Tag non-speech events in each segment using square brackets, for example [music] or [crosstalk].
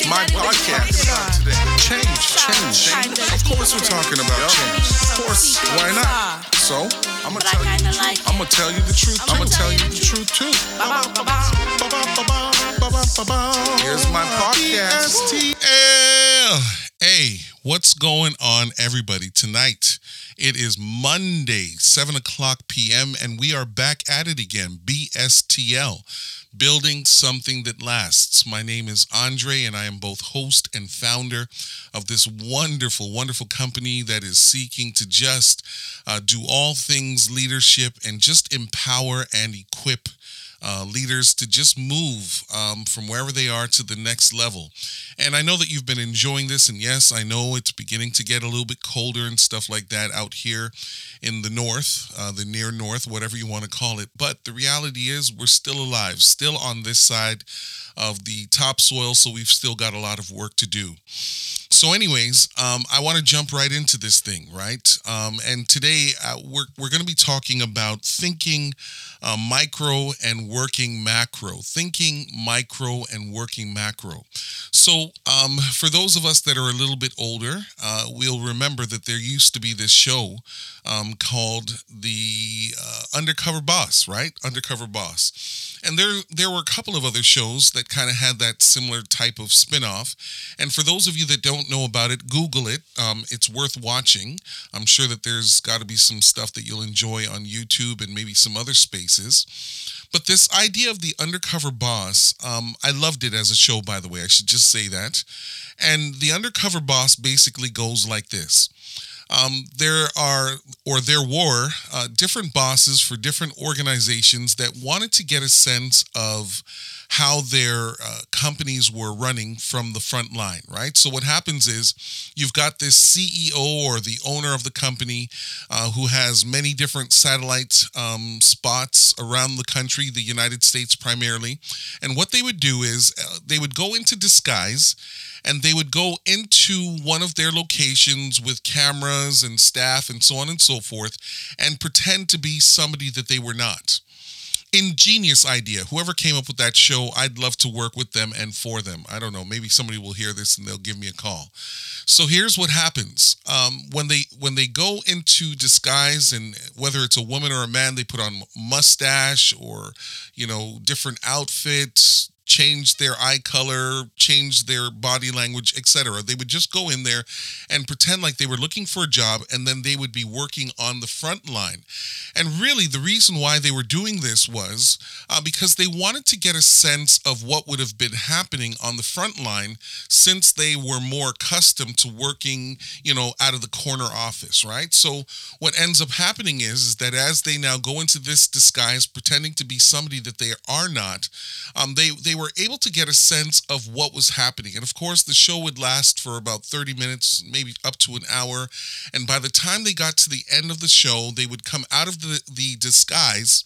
It's my podcast today. Change, change, change. Of course, we're talking about change. Of course, why not? So, I'm gonna tell you. I'm gonna tell you the truth. I'm gonna tell you the truth too. Here's my podcast. Hey, what's going on, everybody? Tonight, it is Monday, 7 o'clock p.m., and we are back at it again. BSTL, building something that lasts. My name is Andre, and I am both host and founder of this wonderful, wonderful company that is seeking to just uh, do all things leadership and just empower and equip uh, leaders to just move um, from wherever they are to the next level. And I know that you've been enjoying this, and yes, I know it's beginning to get a little bit colder and stuff like that out here in the north, uh, the near north, whatever you want to call it. But the reality is, we're still alive, still on this side of the topsoil, so we've still got a lot of work to do. So, anyways, um, I want to jump right into this thing, right? Um, and today uh, we're, we're going to be talking about thinking uh, micro and working macro, thinking micro and working macro. So, um, for those of us that are a little bit older, uh, we'll remember that there used to be this show um, called the uh, Undercover Boss, right? Undercover Boss. And there, there were a couple of other shows that kind of had that similar type of spin-off. And for those of you that don't know about it, Google it. Um, it's worth watching. I'm sure that there's got to be some stuff that you'll enjoy on YouTube and maybe some other spaces. But this idea of the undercover boss, um, I loved it as a show, by the way. I should just say that. And the undercover boss basically goes like this. Um, there are, or there were, uh, different bosses for different organizations that wanted to get a sense of how their uh, companies were running from the front line, right? So, what happens is you've got this CEO or the owner of the company uh, who has many different satellite um, spots around the country, the United States primarily. And what they would do is uh, they would go into disguise and they would go into one of their locations with cameras and staff and so on and so forth and pretend to be somebody that they were not ingenious idea. Whoever came up with that show, I'd love to work with them and for them. I don't know. Maybe somebody will hear this and they'll give me a call. So here's what happens um, when they when they go into disguise, and whether it's a woman or a man, they put on mustache or you know different outfits, change their eye color, change their body language, etc. They would just go in there and pretend like they were looking for a job and then they would be working on the front line. And really, the reason why they were doing this was uh, because they wanted to get a sense of what would have been happening on the front line since they were more accustomed to working, you know, out of the corner office, right? So what ends up happening is, is that as they now go into this disguise, pretending to be somebody that they are not, um, they they were able to get a sense of what was happening. And of course, the show would last for about 30 minutes, maybe up to an hour. And by the time they got to the end of the show, they would come out of the, the disguise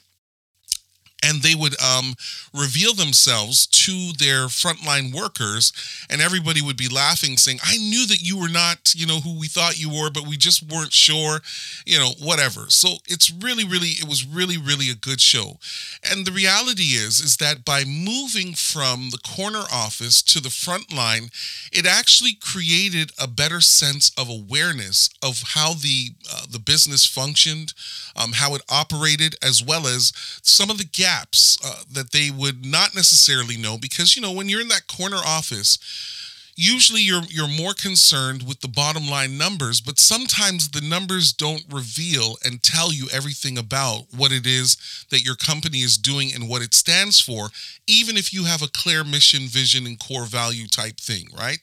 and they would um, reveal themselves to their frontline workers and everybody would be laughing saying i knew that you were not you know who we thought you were but we just weren't sure you know whatever. So it's really really it was really really a good show. And the reality is is that by moving from the corner office to the front line it actually created a better sense of awareness of how the uh, the business functioned um, how it operated as well as some of the gaps gaps uh, that they would not necessarily know because you know when you're in that corner office usually you're you're more concerned with the bottom line numbers but sometimes the numbers don't reveal and tell you everything about what it is that your company is doing and what it stands for even if you have a clear mission vision and core value type thing right?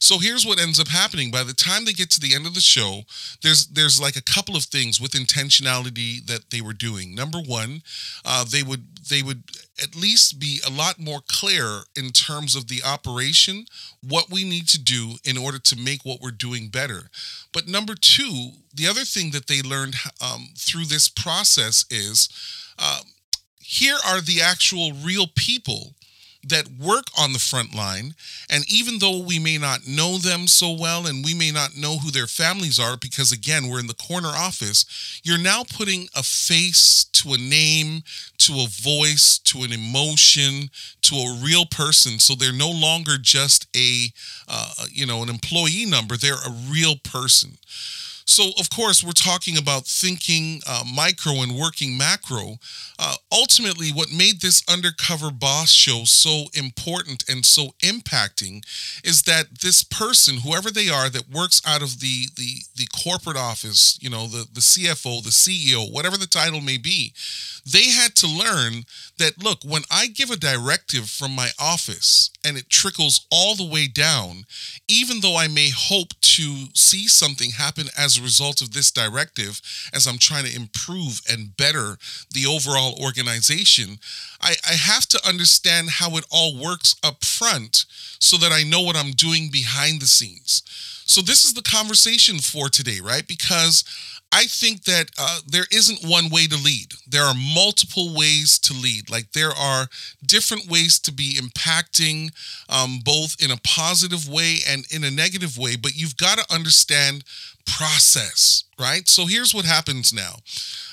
So here's what ends up happening. By the time they get to the end of the show there's there's like a couple of things with intentionality that they were doing. Number one uh, they would they would at least be a lot more clear in terms of the operation, what we need to do in order to make what we're doing better. But number two, the other thing that they learned um, through this process is uh, here are the actual real people that work on the front line. And even though we may not know them so well and we may not know who their families are, because again, we're in the corner office, you're now putting a face to a name, to a voice, to an emotion, to a real person. So they're no longer just a, uh, you know, an employee number, they're a real person. So, of course, we're talking about thinking uh, micro and working macro. Uh, ultimately, what made this undercover boss show so important and so impacting is that this person, whoever they are, that works out of the the the corporate office, you know, the the CFO, the CEO, whatever the title may be, they had to learn that look, when I give a directive from my office and it trickles all the way down, even though I may hope to see something happen as a result of this directive, as I'm trying to improve and better the overall organization, I, I have to understand how it all works up front so that I know what I'm doing behind the scenes. So, this is the conversation for today, right? Because I think that uh, there isn't one way to lead. There are multiple ways to lead. Like there are different ways to be impacting, um, both in a positive way and in a negative way. But you've got to understand process, right? So here's what happens now.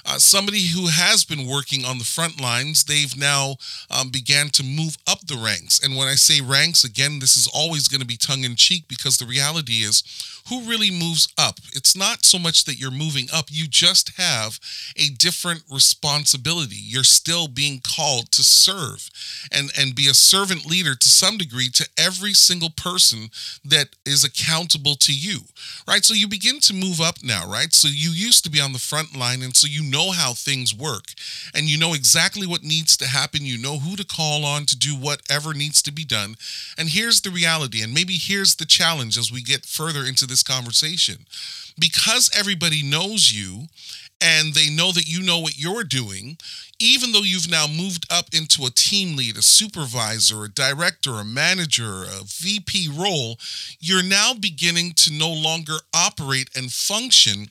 Uh, somebody who has been working on the front lines, they've now um, began to move up the ranks. And when I say ranks, again, this is always going to be tongue in cheek because the reality is who really moves up? It's not so much that you're moving up, you just have a different responsibility. You're still being called to serve and, and be a servant leader to some degree to every single person that is accountable to you, right? So you begin to move up now, right? So you used to be on the front line, and so you know how things work, and you know exactly what needs to happen. You know who to call on to do whatever needs to be done. And here's the reality, and maybe here's the challenge as we get further into this conversation. Because everybody knows you and they know that you know what you're doing, even though you've now moved up into a team lead, a supervisor, a director, a manager, a VP role, you're now beginning to no longer operate and function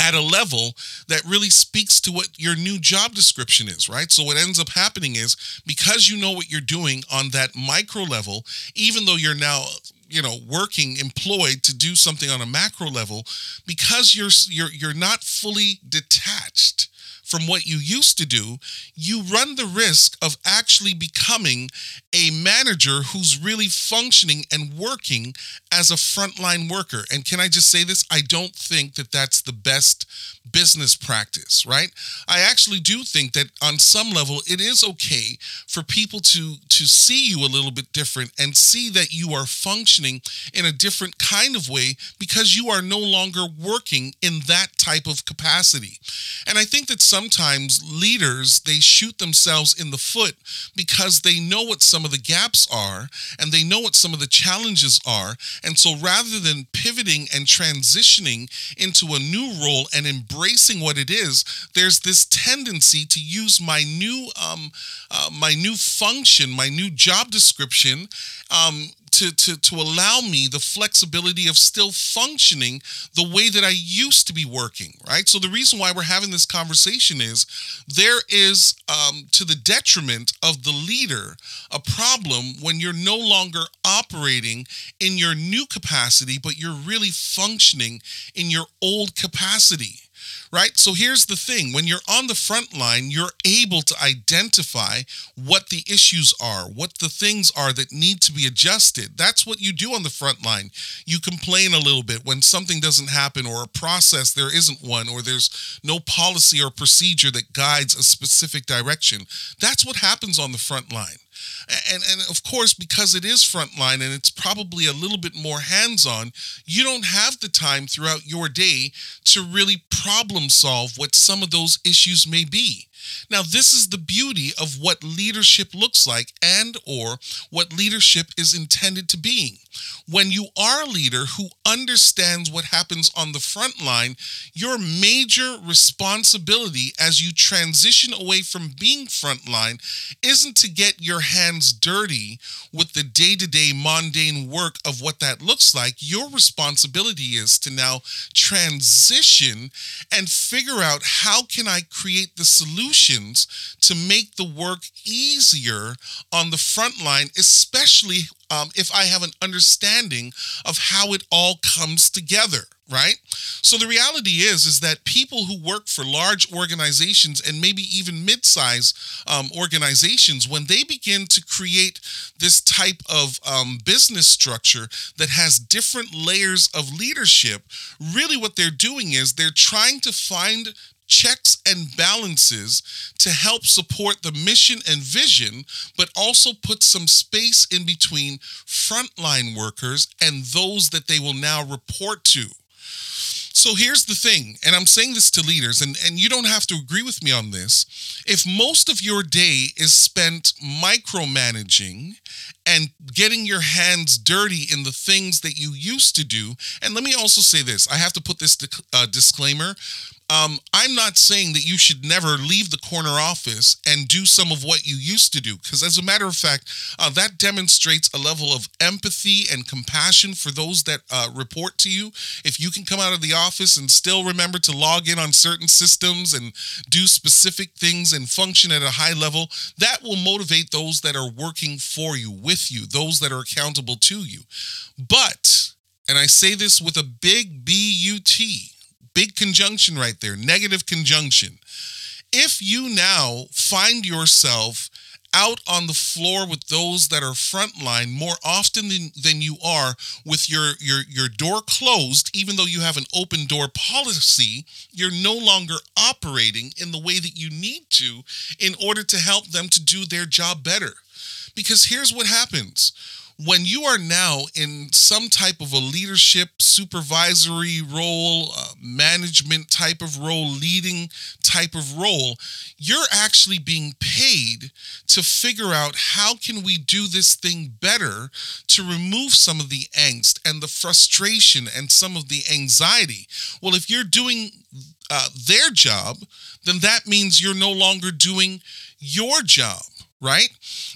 at a level that really speaks to what your new job description is, right? So what ends up happening is because you know what you're doing on that micro level, even though you're now you know working employed to do something on a macro level because you're you're you're not fully detached from what you used to do, you run the risk of actually becoming a manager who's really functioning and working as a frontline worker. And can I just say this? I don't think that that's the best business practice, right? I actually do think that on some level it is okay for people to to see you a little bit different and see that you are functioning in a different kind of way because you are no longer working in that type of capacity. And I think that sometimes leaders they shoot themselves in the foot because they know what some of the gaps are and they know what some of the challenges are. And so rather than pivoting and transitioning into a new role and embracing what it is, there's this tendency to use my new um, uh, my new function, my new job description um, to, to, to allow me the flexibility of still functioning the way that I used to be working, right? So the reason why we're having this conversation is there is, um, to the detriment of the leader, a problem when you're no longer operating in your new capacity, but you're really functioning in your old capacity right? So here's the thing when you're on the front line, you're able to identify what the issues are, what the things are that need to be adjusted. That's what you do on the front line. You complain a little bit when something doesn't happen or a process there isn't one or there's no policy or procedure that guides a specific direction. That's what happens on the front line. And, and of course, because it is frontline and it's probably a little bit more hands on, you don't have the time throughout your day to really problem solve what some of those issues may be. Now, this is the beauty of what leadership looks like and or what leadership is intended to be. When you are a leader who understands what happens on the front line, your major responsibility as you transition away from being frontline isn't to get your hands dirty with the day-to-day mundane work of what that looks like. Your responsibility is to now transition and figure out how can I create the solution solutions to make the work easier on the front line, especially um, if I have an understanding of how it all comes together right? So the reality is is that people who work for large organizations and maybe even mid-size um, organizations when they begin to create this type of um, business structure that has different layers of leadership really what they're doing is they're trying to find checks and balances to help support the mission and vision, but also put some space in between frontline workers and those that they will now report to. So here's the thing, and I'm saying this to leaders, and, and you don't have to agree with me on this. If most of your day is spent micromanaging and getting your hands dirty in the things that you used to do, and let me also say this I have to put this uh, disclaimer um, I'm not saying that you should never leave the corner office and do some of what you used to do, because as a matter of fact, uh, that demonstrates a level of empathy and compassion for those that uh, report to you. If you can come out of the office and still remember to log in on certain systems and do specific things and function at a high level, that will motivate those that are working for you, with you, those that are accountable to you. But, and I say this with a big B U T, big conjunction right there, negative conjunction. If you now find yourself out on the floor with those that are frontline more often than, than you are with your, your your door closed even though you have an open door policy you're no longer operating in the way that you need to in order to help them to do their job better because here's what happens when you are now in some type of a leadership, supervisory role, uh, management type of role, leading type of role, you're actually being paid to figure out how can we do this thing better to remove some of the angst and the frustration and some of the anxiety. Well, if you're doing uh, their job, then that means you're no longer doing your job right?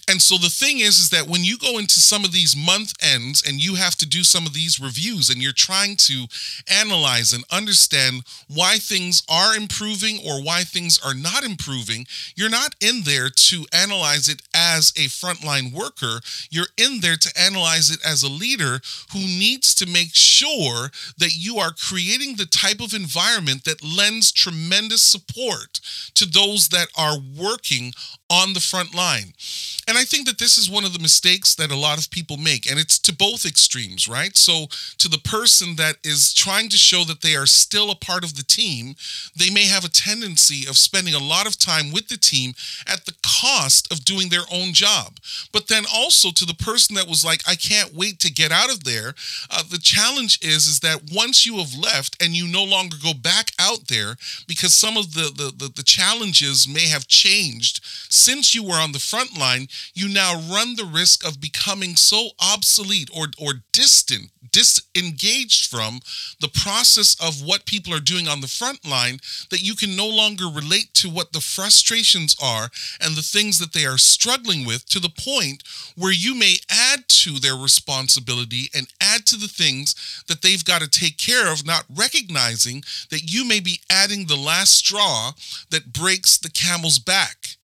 And so the thing is is that when you go into some of these month ends and you have to do some of these reviews and you're trying to analyze and understand why things are improving or why things are not improving, you're not in there to analyze it as a frontline worker. You're in there to analyze it as a leader who needs to make sure that you are creating the type of environment that lends tremendous support to those that are working on the front line. And I think that this is one of the mistakes that a lot of people make, and it's to both extremes, right? So, to the person that is trying to show that they are still a part of the team, they may have a tendency of spending a lot of time with the team at the cost of doing their own job. But then also to the person that was like, I can't wait to get out of there, uh, the challenge is is that once you have left and you no longer go back out there because some of the the, the, the challenges may have changed since you were on the front line, you now run the risk of becoming so obsolete or, or distant, disengaged from the process of what people are doing on the front line that you can no longer relate to what the frustrations are and the things that they are struggling with to the point where you may add to their responsibility and add to the things that they've got to take care of, not recognizing that you may be adding the last straw that breaks the camel's back.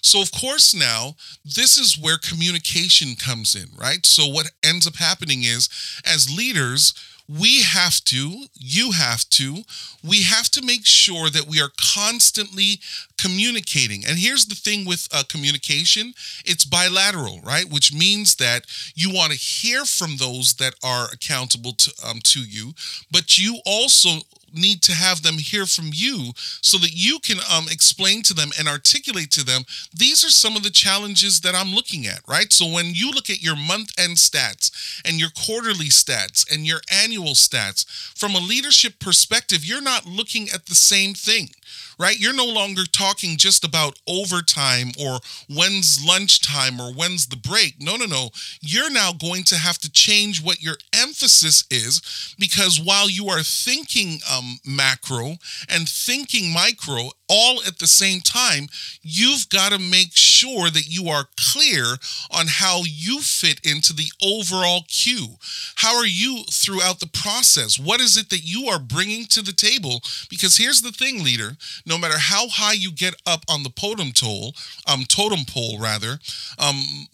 So, of course, now this is where communication comes in, right? So, what ends up happening is as leaders, we have to, you have to, we have to make sure that we are constantly communicating. And here's the thing with uh, communication it's bilateral, right? Which means that you want to hear from those that are accountable to, um, to you, but you also need to have them hear from you so that you can um, explain to them and articulate to them these are some of the challenges that I'm looking at, right? So when you look at your month end stats and your quarterly stats and your annual stats, from a leadership perspective, you're not looking at the same thing right? You're no longer talking just about overtime or when's lunchtime or when's the break. No, no, no. You're now going to have to change what your emphasis is because while you are thinking um, macro and thinking micro all at the same time, you've got to make sure that you are clear on how you fit into the overall queue. How are you throughout the process? What is it that you are bringing to the table? Because here's the thing, leader: no matter how high you get up on the totem toll, um, totem pole rather, um,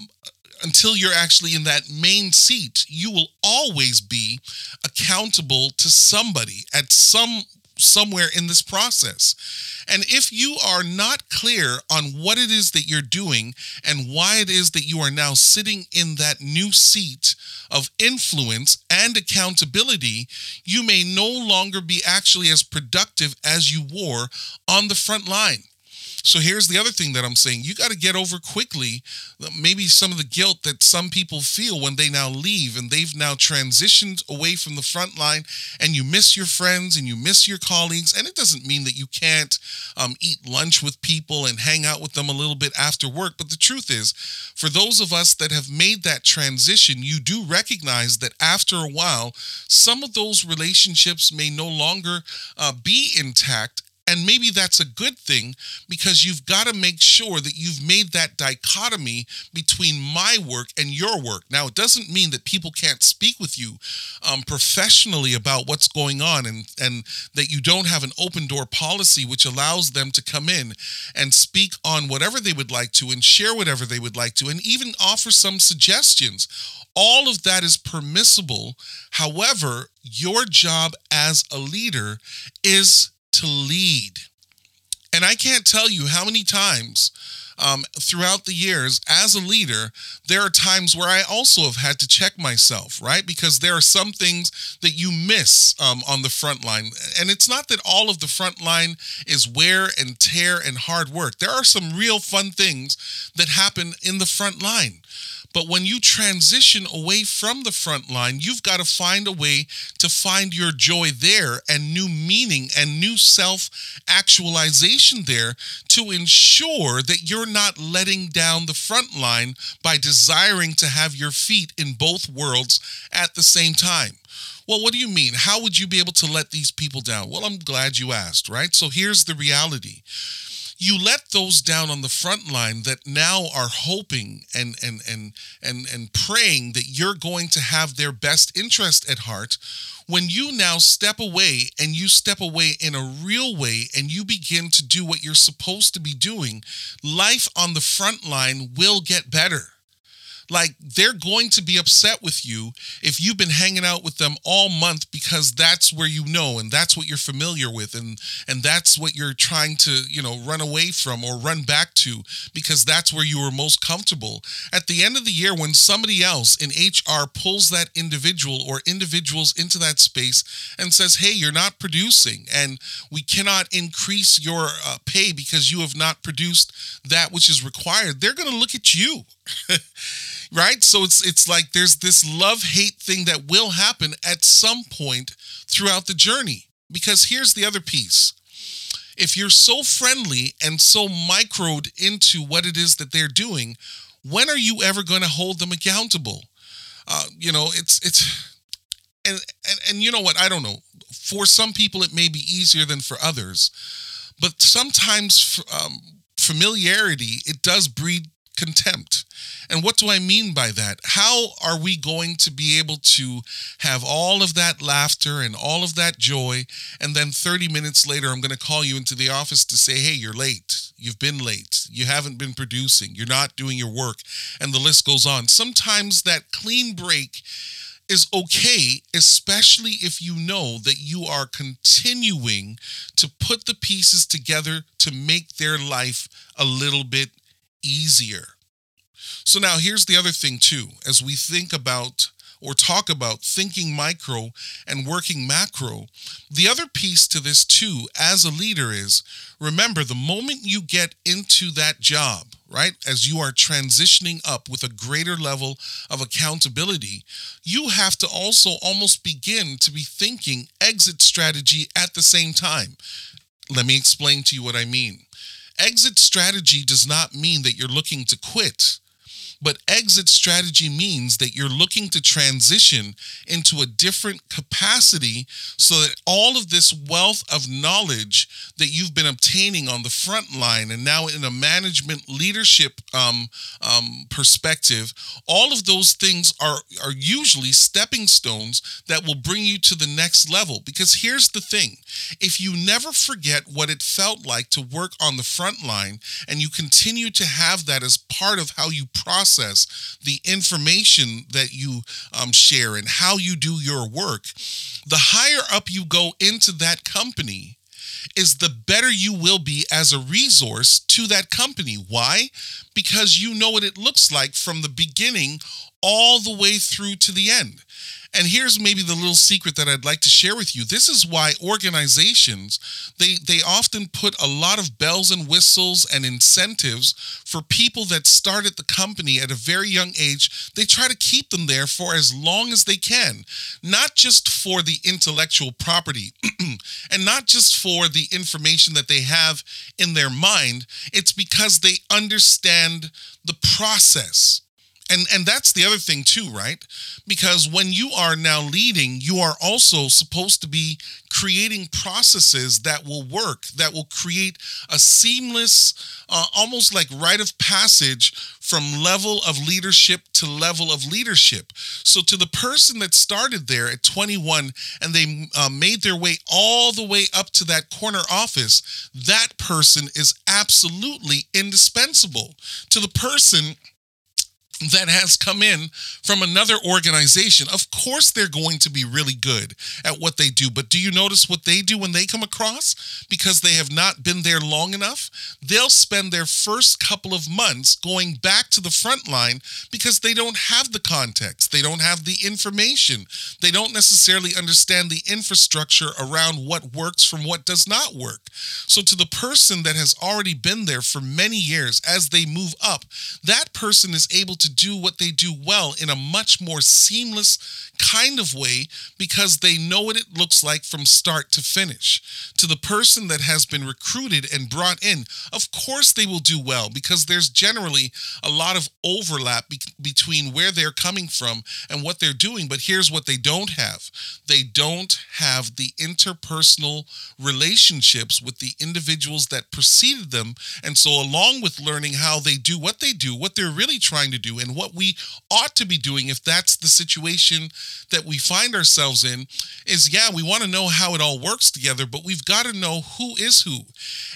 until you're actually in that main seat, you will always be accountable to somebody at some somewhere in this process. And if you are not clear on what it is that you're doing and why it is that you are now sitting in that new seat of influence and accountability, you may no longer be actually as productive as you were on the front line. So here's the other thing that I'm saying. You got to get over quickly maybe some of the guilt that some people feel when they now leave and they've now transitioned away from the front line and you miss your friends and you miss your colleagues. And it doesn't mean that you can't um, eat lunch with people and hang out with them a little bit after work. But the truth is, for those of us that have made that transition, you do recognize that after a while, some of those relationships may no longer uh, be intact and maybe that's a good thing because you've got to make sure that you've made that dichotomy between my work and your work. Now, it doesn't mean that people can't speak with you um, professionally about what's going on and, and that you don't have an open door policy which allows them to come in and speak on whatever they would like to and share whatever they would like to and even offer some suggestions. All of that is permissible. However, your job as a leader is to lead. And I can't tell you how many times um, throughout the years as a leader, there are times where I also have had to check myself, right? Because there are some things that you miss um, on the front line. And it's not that all of the front line is wear and tear and hard work. There are some real fun things that happen in the front line. But when you transition away from the front line, you've got to find a way to find your joy there and new meaning and new self actualization there to ensure that you're not letting down the front line by desiring to have your feet in both worlds at the same time. Well, what do you mean? How would you be able to let these people down? Well, I'm glad you asked, right? So here's the reality you let those down on the front line that now are hoping and and and and and praying that you're going to have their best interest at heart when you now step away and you step away in a real way and you begin to do what you're supposed to be doing life on the front line will get better like they're going to be upset with you if you've been hanging out with them all month because that's where you know and that's what you're familiar with and and that's what you're trying to, you know, run away from or run back to because that's where you were most comfortable. At the end of the year when somebody else in HR pulls that individual or individuals into that space and says, "Hey, you're not producing and we cannot increase your uh, pay because you have not produced that which is required." They're going to look at you. [laughs] right? So it's it's like there's this love hate thing that will happen at some point throughout the journey. Because here's the other piece. If you're so friendly and so microed into what it is that they're doing when are you ever going to hold them accountable? Uh, you know it's it's and, and and you know what? I don't know. For some people it may be easier than for others. But sometimes um, familiarity it does breed contempt. And what do I mean by that? How are we going to be able to have all of that laughter and all of that joy? And then 30 minutes later, I'm going to call you into the office to say, hey, you're late. You've been late. You haven't been producing. You're not doing your work. And the list goes on. Sometimes that clean break is okay, especially if you know that you are continuing to put the pieces together to make their life a little bit easier. So now here's the other thing too, as we think about or talk about thinking micro and working macro, the other piece to this too as a leader is remember the moment you get into that job, right? As you are transitioning up with a greater level of accountability, you have to also almost begin to be thinking exit strategy at the same time. Let me explain to you what I mean. Exit strategy does not mean that you're looking to quit, But exit strategy means that you're looking to transition into a different capacity so that all of this wealth of knowledge that you've been obtaining on the front line and now in a management leadership um, um, perspective, all of those things are, are usually stepping stones that will bring you to the next level. Because here's the thing if you never forget what it felt like to work on the front line and you continue to have that as part of how you process the information that you um, share and how you do your work, the higher up you go into that company, is the better you will be as a resource to that company. Why? Because you know what it looks like from the beginning all the way through to the end. And here's maybe the little secret that I'd like to share with you. This is why organizations they they often put a lot of bells and whistles and incentives for people that start at the company at a very young age. They try to keep them there for as long as they can, not just for the intellectual property [clears throat] and not just for the information that they have in their mind. It's because they understand the process and and that's the other thing too right? Because when you are now leading you are also supposed to be creating processes that will work that will create a seamless uh, almost like rite of passage from level of leadership to level of leadership. So to the person that started there at 21 and they uh, made their way all the way up to that corner office that person is absolutely indispensable. To the person that has come in from another organization. Of course, they're going to be really good at what they do. But do you notice what they do when they come across? Because they have not been there long enough, they'll spend their first couple of months going back to the front line because they don't have the context, they don't have the information, they don't necessarily understand the infrastructure around what works from what does not work. So, to the person that has already been there for many years, as they move up, that person is able to do what they do well in a much more seamless kind of way because they know what it looks like from start to finish. To the person that has been recruited and brought in, of course they will do well because there's generally a lot of overlap be- between where they're coming from and what they're doing. But here's what they don't have they don't have the interpersonal relationships with the individuals that preceded them. And so, along with learning how they do what they do, what they're really trying to do, and what we ought to be doing if that's the situation that we find ourselves in is yeah, we want to know how it all works together, but we've got to know who is who.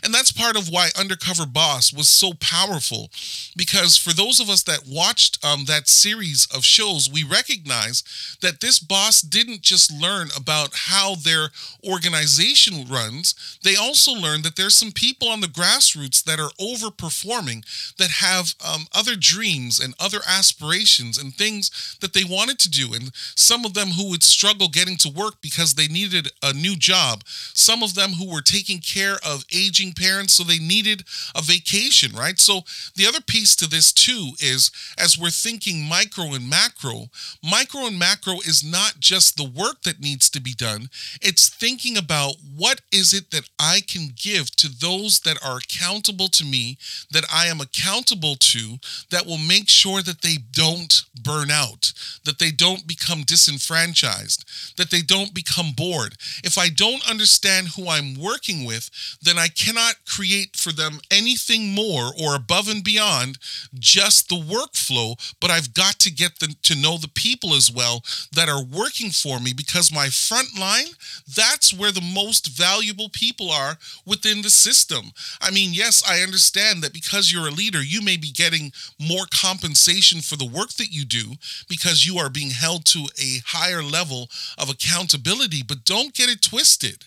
And that's part of why Undercover Boss was so powerful because for those of us that watched um, that series of shows, we recognize that this boss didn't just learn about how their organization runs, they also learned that there's some people on the grassroots that are overperforming that have um, other dreams and other aspirations and things that they wanted to do. And some of them who would struggle getting to work because they needed a new job, some of them who were taking care of aging parents, so they needed a vacation, right? So the other piece to this too is as we're thinking micro and macro, micro and macro is not just the work that needs to be done, it's thinking about what is it that I can give to those that are accountable to me, that I am accountable to, that will make sure that they don't burn out, that they don't become disenfranchised, that they don't become bored. If I don't understand who I'm working with, then I cannot create for them anything more or above and beyond just the workflow, but I've got to get them to know the people as well that are working for me because my front line, that's where the most valuable people are within the system. I mean, yes, I understand that because you're a leader, you may be getting more compensation for the work that you do because you are being held to a higher level of accountability, but don't get it twisted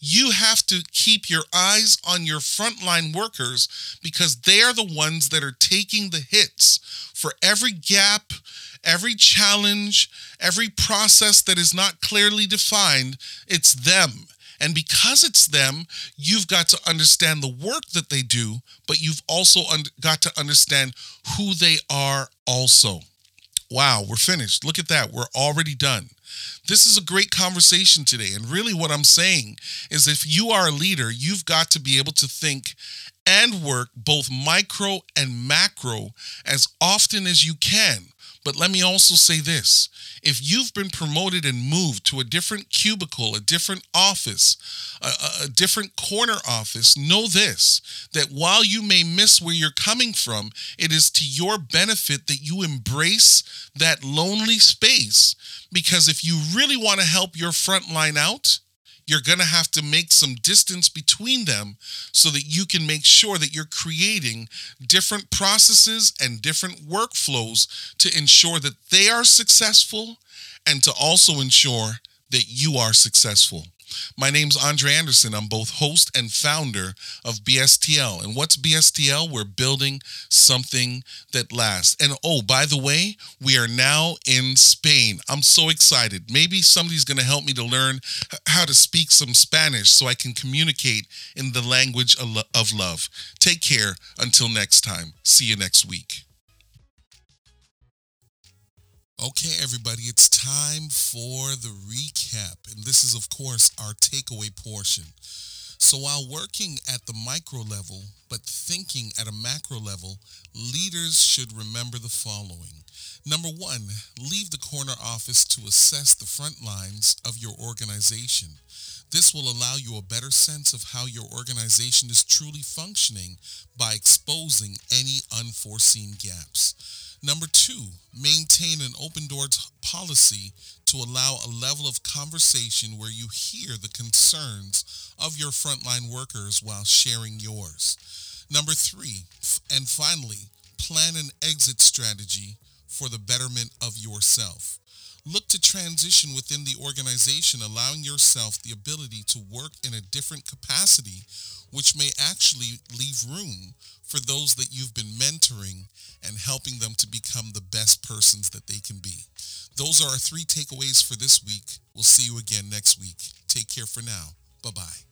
you have to keep your eyes on your frontline workers because they are the ones that are taking the hits for every gap, every challenge, every process that is not clearly defined. It's them. And because it's them, you've got to understand the work that they do, but you've also un- got to understand who they are also. Wow, we're finished. Look at that. We're already done. This is a great conversation today. And really, what I'm saying is if you are a leader, you've got to be able to think and work both micro and macro as often as you can. But let me also say this if you've been promoted and moved to a different cubicle, a different office, a, a, different corner office, know this that while you may miss where you're coming from, it is to your benefit that you embrace that lonely space. Because if you really want to help your front line out, you're going to have to make some distance between them so that you can make sure that you're creating different processes and different workflows to ensure that they are successful and to also ensure that you are successful. My name's Andre Anderson. I'm both host and founder of BSTL. And what's BSTL? We're building something that lasts. And oh, by the way, we are now in Spain. I'm so excited. Maybe somebody's going to help me to learn how to speak some Spanish so I can communicate in the language of love. Take care until next time. See you next week. Okay, everybody, it's time for the recap. And this is, of course, our takeaway portion. So while working at the micro level, but thinking at a macro level, leaders should remember the following. Number one, leave the corner office to assess the front lines of your organization. This will allow you a better sense of how your organization is truly functioning by exposing any unforeseen gaps. Number two, maintain an open doors policy to allow a level of conversation where you hear the concerns of your frontline workers while sharing yours. Number three, and finally, plan an exit strategy for the betterment of yourself. Look to transition within the organization, allowing yourself the ability to work in a different capacity, which may actually leave room for those that you've been mentoring and helping them to become the best persons that they can be. Those are our three takeaways for this week. We'll see you again next week. Take care for now. Bye bye.